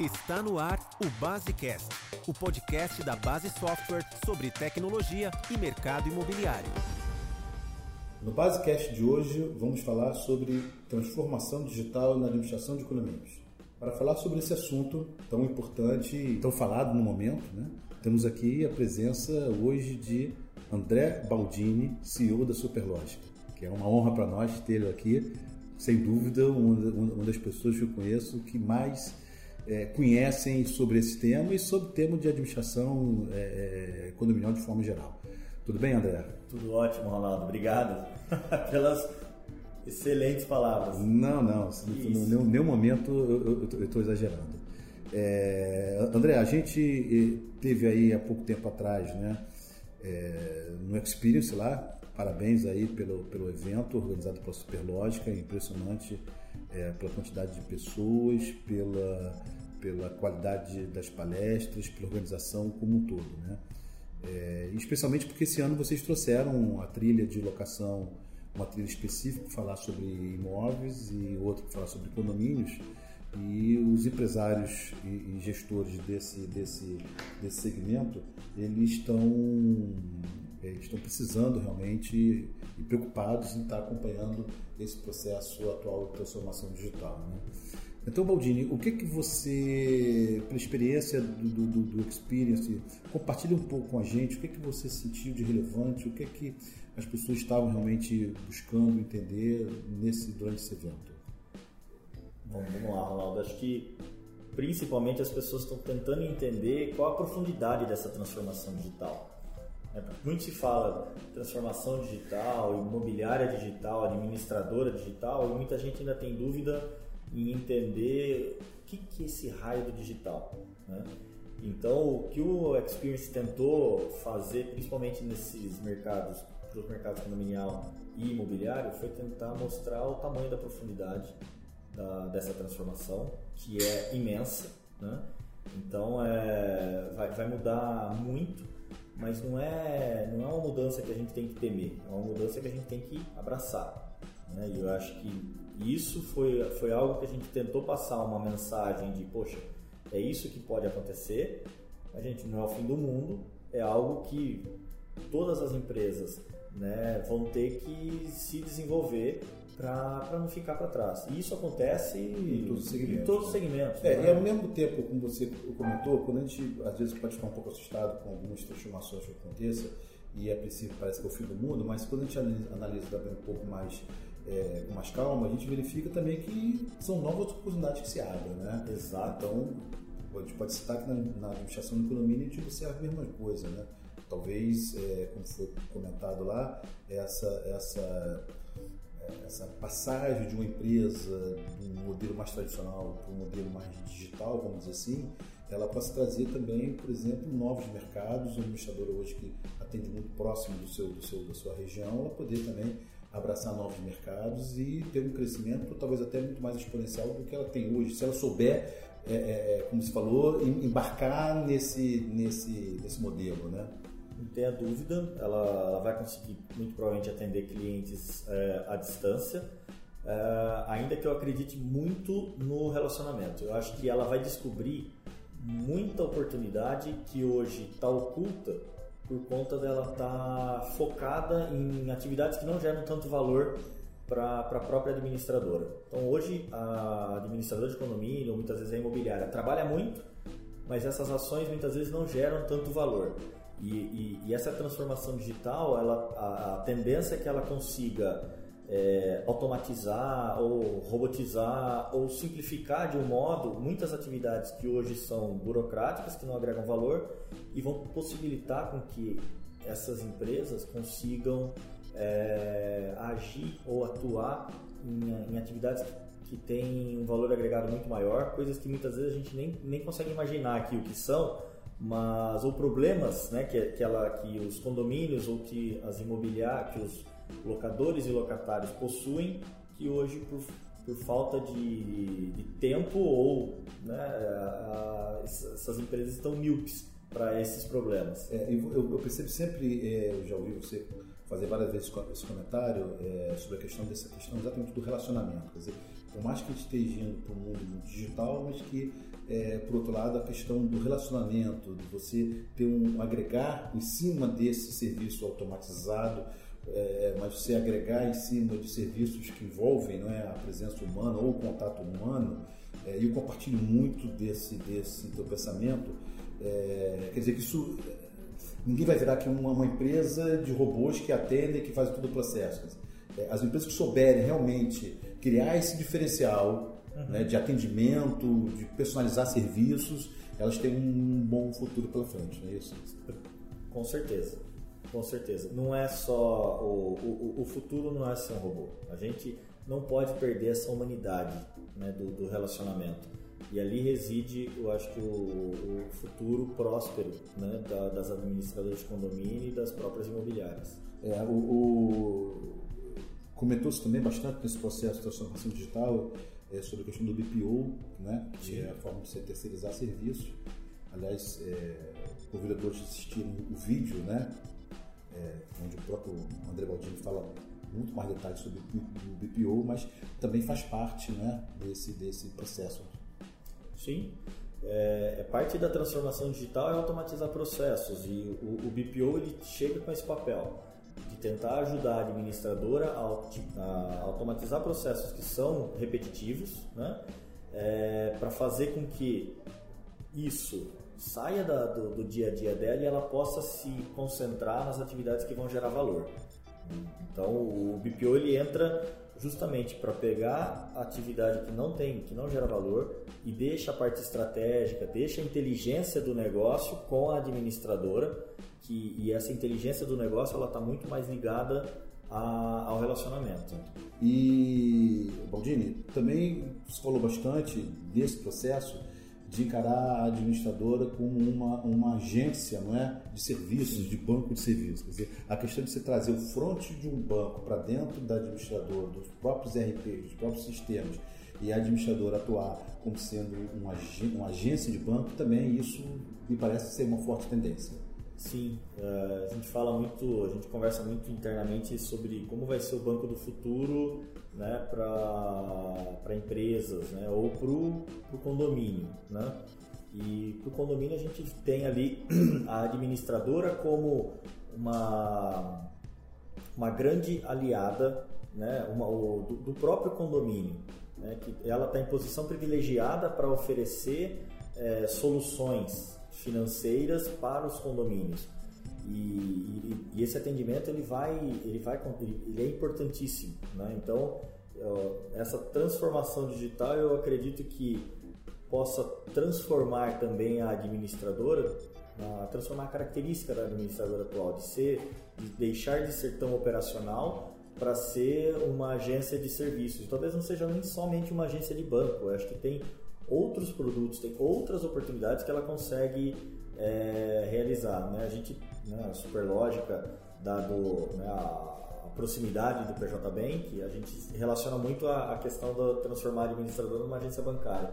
Está no ar o Basecast, o podcast da Base Software sobre tecnologia e mercado imobiliário. No Basecast de hoje vamos falar sobre transformação digital na administração de condomínios. Para falar sobre esse assunto tão importante e tão falado no momento, né, temos aqui a presença hoje de André Baldini, CEO da Superlógica, que é uma honra para nós tê-lo aqui. Sem dúvida, uma das pessoas que eu conheço que mais é, conhecem sobre esse tema e sobre o tema de administração é, é condominial de forma geral. Tudo bem, André? Tudo ótimo, Ronaldo. Obrigado pelas excelentes palavras. Não, não. Em nenhum, nenhum momento eu estou exagerando. É, André, a gente eh, teve aí há pouco tempo atrás, né, é, no Experience lá, parabéns aí pelo, pelo evento organizado pela Superlógica, impressionante é, pela quantidade de pessoas, pela, pela qualidade das palestras, pela organização como um todo, né? É, especialmente porque esse ano vocês trouxeram a trilha de locação, uma trilha específica para falar sobre imóveis e outra para falar sobre condomínios e os empresários e, gestores desse, desse, desse segmento eles estão eles estão precisando realmente e preocupados em estar acompanhando esse processo atual de transformação digital. Né? Então, Baldini, o que que você, pela experiência do, do, do Experience, compartilha um pouco com a gente, o que que você sentiu de relevante, o que que as pessoas estavam realmente buscando entender nesse, durante esse evento? Bom, vamos lá, Ronaldo. Acho que principalmente as pessoas estão tentando entender qual a profundidade dessa transformação digital. É, muito se fala transformação digital, imobiliária digital, administradora digital, e muita gente ainda tem dúvida em entender o que, que é esse raio do digital. Né? Então, o que o Experience tentou fazer, principalmente nesses mercados, para os mercados condominial e imobiliário, foi tentar mostrar o tamanho da profundidade da, dessa transformação, que é imensa. Né? Então, é, vai, vai mudar muito mas não é, não é uma mudança que a gente tem que temer, é uma mudança que a gente tem que abraçar. Né? E eu acho que isso foi, foi algo que a gente tentou passar uma mensagem de, poxa, é isso que pode acontecer, a gente não é o fim do mundo, é algo que todas as empresas né, vão ter que se desenvolver para não ficar para trás. E isso acontece em todos os segmentos. Todos os segmentos é, né? E ao mesmo tempo, como você comentou, quando a gente às vezes pode ficar um pouco assustado com algumas transformações que aconteçam, e a princípio parece que é o fim do mundo, mas quando a gente analisa também um pouco mais é, com mais calma, a gente verifica também que são novas oportunidades que se abrem, né? Exato. Então, a gente pode citar que na, na administração do condomínio a gente observa a mesma coisa, né? Talvez, é, como foi comentado lá, essa, essa essa passagem de uma empresa de um modelo mais tradicional para um modelo mais digital, vamos dizer assim, ela possa trazer também, por exemplo, novos mercados. O administrador hoje que atende muito próximo do seu, do seu, da sua região, ela poder também abraçar novos mercados e ter um crescimento talvez até muito mais exponencial do que ela tem hoje. Se ela souber, é, é, é como se falou, embarcar nesse, nesse, nesse modelo, né? Não tenha dúvida, ela, ela, vai conseguir muito provavelmente atender clientes é, à distância, é, ainda que eu acredite muito no relacionamento. Eu acho que ela vai descobrir muita oportunidade que hoje está oculta por conta dela estar tá focada em atividades que não geram tanto valor para a própria administradora. Então hoje a administradora de condomínio, muitas vezes a imobiliária, trabalha muito, mas essas ações muitas vezes não geram tanto valor. E, e, e essa transformação digital, ela, a, a tendência é que ela consiga é, automatizar ou robotizar ou simplificar de um modo muitas atividades que hoje são burocráticas, que não agregam valor e vão possibilitar com que essas empresas consigam é, agir ou atuar em, em atividades que, têm um valor agregado muito maior, coisas que muitas vezes a gente nem, nem consegue imaginar aqui o que são, mas ou problemas né, que, que, ela, que os condomínios ou que as imobiliárias, que os locadores e locatários possuem, que hoje por, por falta de, de tempo ou né, a, a, essas empresas estão míopes para esses problemas. É, eu, eu, percebo sempre, é, eu já ouvi você fazer várias vezes esse comentário é, sobre a questão dessa questão exatamente do relacionamento. Quer dizer, por mais que a gente esteja indo para o mundo digital, mas que, é, por outro lado, a questão do relacionamento, de você ter um agregar em cima desse serviço automatizado, é, mas você agregar em cima de serviços que envolvem não é, a presença humana ou o contato humano, é, e eu compartilho muito desse, desse teu pensamento, é, quer dizer que isso ninguém vai virar aqui uma, uma, empresa de robôs que atendem, que fazem todo o processo. É, as empresas que souberem realmente criar esse diferencial uhum. né, de atendimento, de personalizar serviços, elas têm um bom futuro pela frente, não é isso? Com certeza, com certeza. Não é só o, o, o futuro não é ser um robô. A gente não pode perder essa humanidade né, do, do relacionamento. E ali reside, eu acho que o, o futuro próspero né, da, das administradoras de condomínio e das próprias imobiliárias. É, o, o comentou-se também bastante nesse processo de transformação digital é, sobre a questão do BPO, né, que é a forma de você terceirizar serviços. Aliás, é, convido a todos assistirem o vídeo, né, é, onde o próprio André Baldini fala muito mais detalhes sobre o BPO, mas também faz parte né, desse, desse processo. Sim, é, é, parte da transformação digital é automatizar processos e o, o, BPO ele chega com esse papel tentar ajudar a administradora a, a automatizar processos que são repetitivos, né, é, para fazer com que isso saia da, do, do dia a dia dela e ela possa se concentrar nas atividades que vão gerar valor. Então o BPO ele entra justamente para pegar a atividade que não tem, que não gera valor e deixa a parte estratégica, deixa a inteligência do negócio com a administradora, que, e essa inteligência do negócio ela está muito mais ligada a, ao relacionamento. E Baldini, também falou bastante desse processo de encarar a administradora como uma, uma agência não é? de serviços, de banco de serviços. Quer dizer, a questão de você trazer o fronte de um banco para dentro da administradora, dos próprios RPs, dos próprios sistemas, e a administradora atuar como sendo uma, uma agência de banco, também isso me parece ser uma forte tendência. Sim, eh, a gente fala muito, a gente conversa muito internamente sobre como vai ser o banco do futuro né, para empresas né, ou para o condomínio. Né? E para o condomínio a gente tem ali a administradora como uma, uma grande aliada né, uma, o, do, do, próprio condomínio. Né, que ela está em posição privilegiada para oferecer é, soluções financeiras para os condomínios. E, e, e, esse atendimento ele vai, ele vai, ele é importantíssimo, né? Então essa transformação digital eu acredito que possa transformar também a administradora, a transformar a característica da administradora atual de ser, de deixar de ser tão operacional para ser uma agência de serviços. Talvez não seja nem somente uma agência de banco. Eu acho que tem outros produtos, tem outras oportunidades que ela consegue é, realizar. Né? A gente, né, a Superlógica, dado né, a, proximidade do PJ Bank, a gente relaciona muito a, a questão de transformar a administradora numa agência bancária.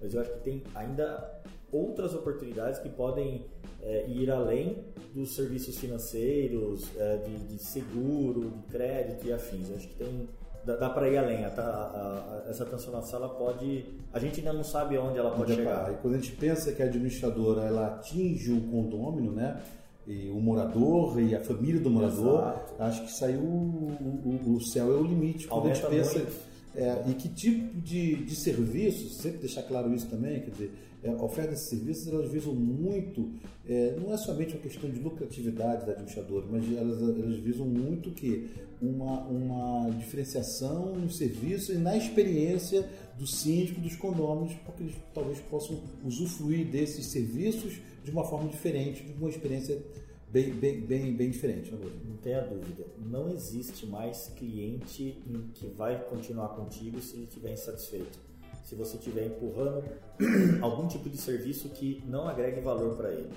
Mas eu acho que tem ainda outras oportunidades que podem é, ir além dos serviços financeiros, é, de, de, seguro, de crédito e afins. Eu acho que tem dá, dá para ir além. Tá? A, a, essa transformação ela pode, a gente ainda não sabe onde ela pode onde chegar. E quando a gente pensa que a administradora ela atinge o condômino, né? E o morador e a família do morador, Exato. acho que saiu o, o, o, céu é o limite. Quando Aumenta a gente pensa é, e que tipo de, de serviços, sempre deixar claro isso também, quer dizer, é, a oferta de serviços elas visam muito, é, não é somente uma questão de lucratividade da administradora, mas elas, elas visam muito que uma, uma diferenciação no serviço e na experiência do síndico dos condôminos, porque eles talvez possam usufruir desses serviços de uma forma diferente, de uma experiência bem, bem, bem, bem diferente. Né, não tenha dúvida, não existe mais cliente que vai continuar contigo se ele estiver insatisfeito. Se você estiver empurrando algum tipo de serviço que não agregue valor para ele.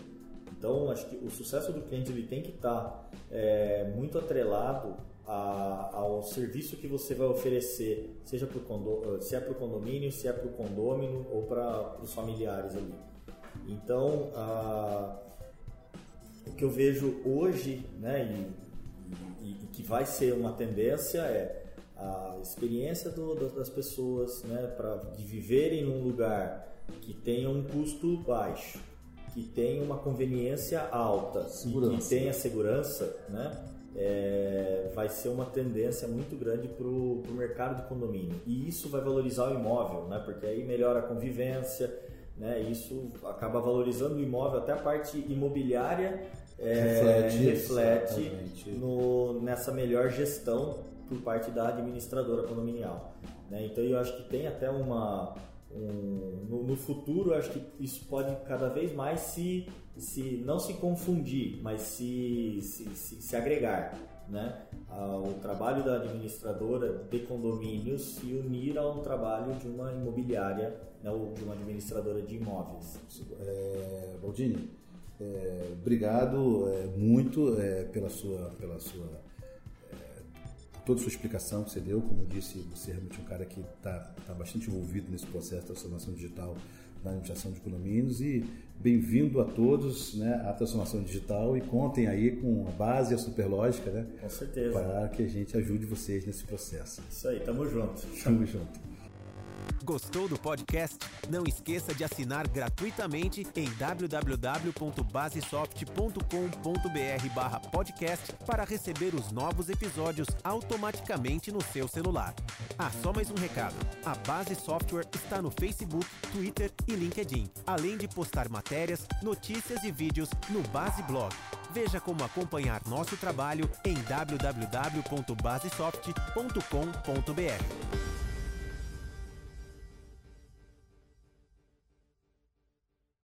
Então, acho que o sucesso do cliente ele tem que estar tá, é, muito atrelado a, ao serviço que você vai oferecer, seja pro condo, se é para o condomínio, se é para o condômino ou para os familiares ali. Então, a, o que eu vejo hoje, né, e, e, e, que vai ser uma tendência é a, experiência do, das pessoas, né, para de viverem num lugar que tenha um custo baixo, que tenha uma conveniência alta, segurança. que tenha segurança, né, é, vai ser uma tendência muito grande para o mercado de condomínio. E isso vai valorizar o imóvel, né, porque aí melhora a convivência, né, isso acaba valorizando o imóvel, até a parte imobiliária é, reflete, reflete no, nessa melhor gestão por parte da administradora condominial. Né? Então eu acho que tem até uma. Um, no, no, futuro, acho que isso pode cada vez mais se, se não se confundir, mas se, se, se, se agregar. Né? O trabalho da administradora de condomínios se unir ao trabalho de uma imobiliária né? de uma administradora de imóveis. É, Baldini, é, obrigado é, muito é, pela sua, pela sua toda a sua explicação que você deu. Como eu disse, você é realmente um cara que está tá bastante envolvido nesse processo de transformação digital na administração de condomínios e bem-vindo a todos né, à transformação digital e contem aí com a base, a superlógica, né? Com certeza. Para que a gente ajude vocês nesse processo. Isso aí, tamo junto. Tamo junto. Gostou do podcast? Não esqueça de assinar gratuitamente em www.basesoft.com.br/podcast para receber os novos episódios automaticamente no seu celular. Ah, só mais um recado. A Base Software está no Facebook, Twitter e LinkedIn, além de postar matérias, notícias e vídeos no Base Blog. Veja como acompanhar nosso trabalho em www.basesoft.com.br.